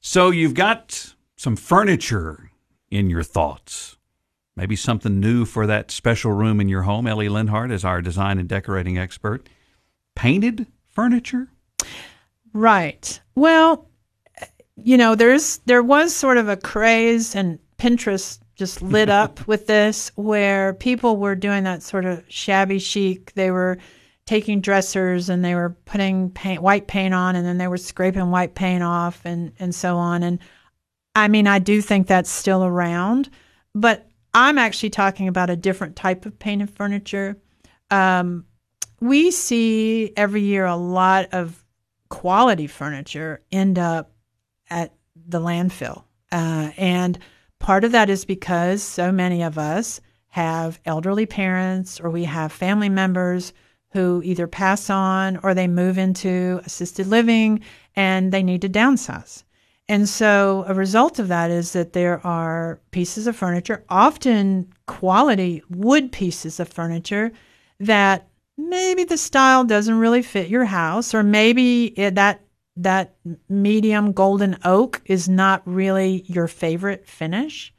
So you've got some furniture in your thoughts. Maybe something new for that special room in your home. Ellie Lenhart is our design and decorating expert. Painted furniture? Right. Well, you know, there's there was sort of a craze and Pinterest just lit up with this where people were doing that sort of shabby chic. They were taking dressers and they were putting paint white paint on and then they were scraping white paint off and and so on and I mean I do think that's still around, but I'm actually talking about a different type of painted furniture. Um, we see every year a lot of quality furniture end up at the landfill. Uh, and part of that is because so many of us have elderly parents or we have family members who either pass on or they move into assisted living and they need to downsize. And so a result of that is that there are pieces of furniture, often quality wood pieces of furniture, that maybe the style doesn't really fit your house, or maybe it, that that medium golden oak is not really your favorite finish,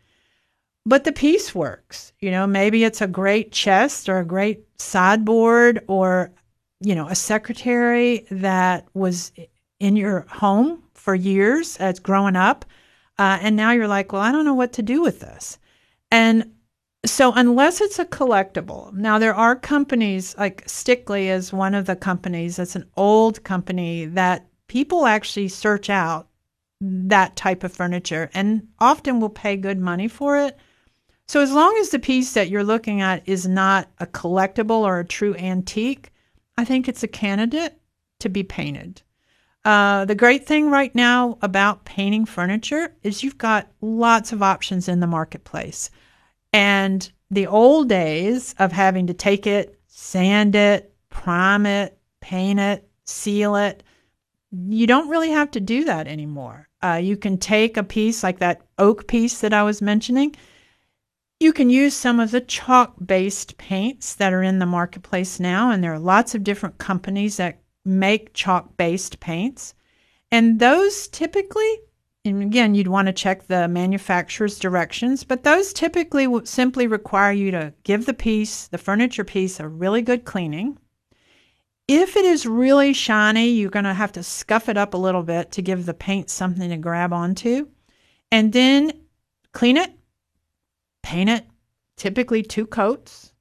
but the piece works. You know, maybe it's a great chest or a great sideboard or you know a secretary that was in your home for years as growing up, uh, and now you're like, well, I don't know what to do with this, and so unless it's a collectible, now there are companies like Stickley is one of the companies. That's an old company that people actually search out that type of furniture and often will pay good money for it. So as long as the piece that you're looking at is not a collectible or a true antique, I think it's a candidate to be painted. Uh, the great thing right now about painting furniture is you've got lots of options in the marketplace. And the old days of having to take it, sand it, prime it, paint it, seal it, you don't really have to do that anymore. Uh, you can take a piece like that oak piece that I was mentioning. You can use some of the chalk based paints that are in the marketplace now, and there are lots of different companies that make chalk based paints. And those typically and again, you'd want to check the manufacturer's directions, but those typically simply require you to give the piece, the furniture piece, a really good cleaning. If it is really shiny, you're going to have to scuff it up a little bit to give the paint something to grab onto. And then clean it, paint it, typically two coats,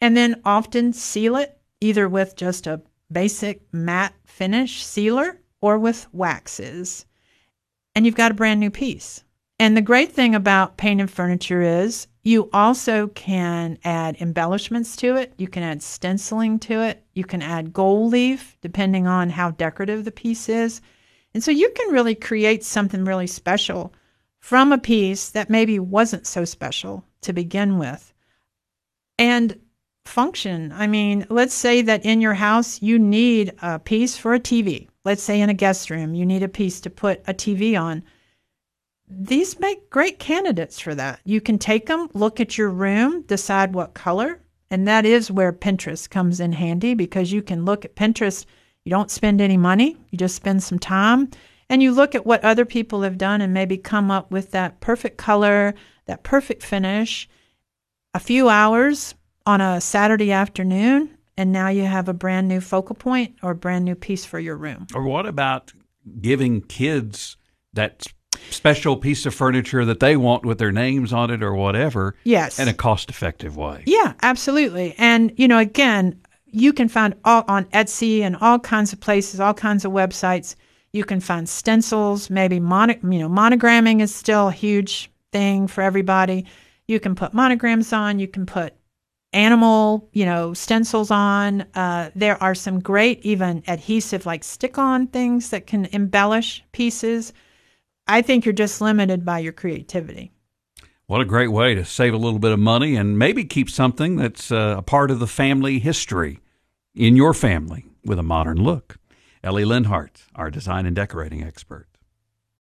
and then often seal it either with just a basic matte finish sealer or with waxes and you've got a brand new piece. And the great thing about painted furniture is you also can add embellishments to it. You can add stenciling to it. You can add gold leaf, depending on how decorative the piece is. And so you can really create something really special from a piece that maybe wasn't so special to begin with. And function. I mean, let's say that in your house you need a piece for a TV let's say in a guest room, you need a piece to put a TV on. These make great candidates for that. You can take them, look at your room, decide what color, and that is where Pinterest comes in handy because you can look at Pinterest. You don't spend any money, you just spend some time and you look at what other people have done and maybe come up with that perfect color, that perfect finish. A few hours on a Saturday afternoon, and now you have a brand new focal point or brand new piece for your room. Or what about giving kids that special piece of furniture that they want with their names on it or whatever? Yes. In a cost effective way. Yeah, absolutely. And, you know, again, you can find all on Etsy and all kinds of places, all kinds of websites. You can find stencils, maybe mono, you know, monogramming is still a huge thing for everybody. You can put monograms on, you can put animal, you know, stencils on. Uh, there are some great, even adhesive, like stick on things that can embellish pieces. I think you're just limited by your creativity. What a great way to save a little bit of money and maybe keep something that's uh, a part of the family history in your family with a modern look. Ellie Lenhart, our design and decorating expert.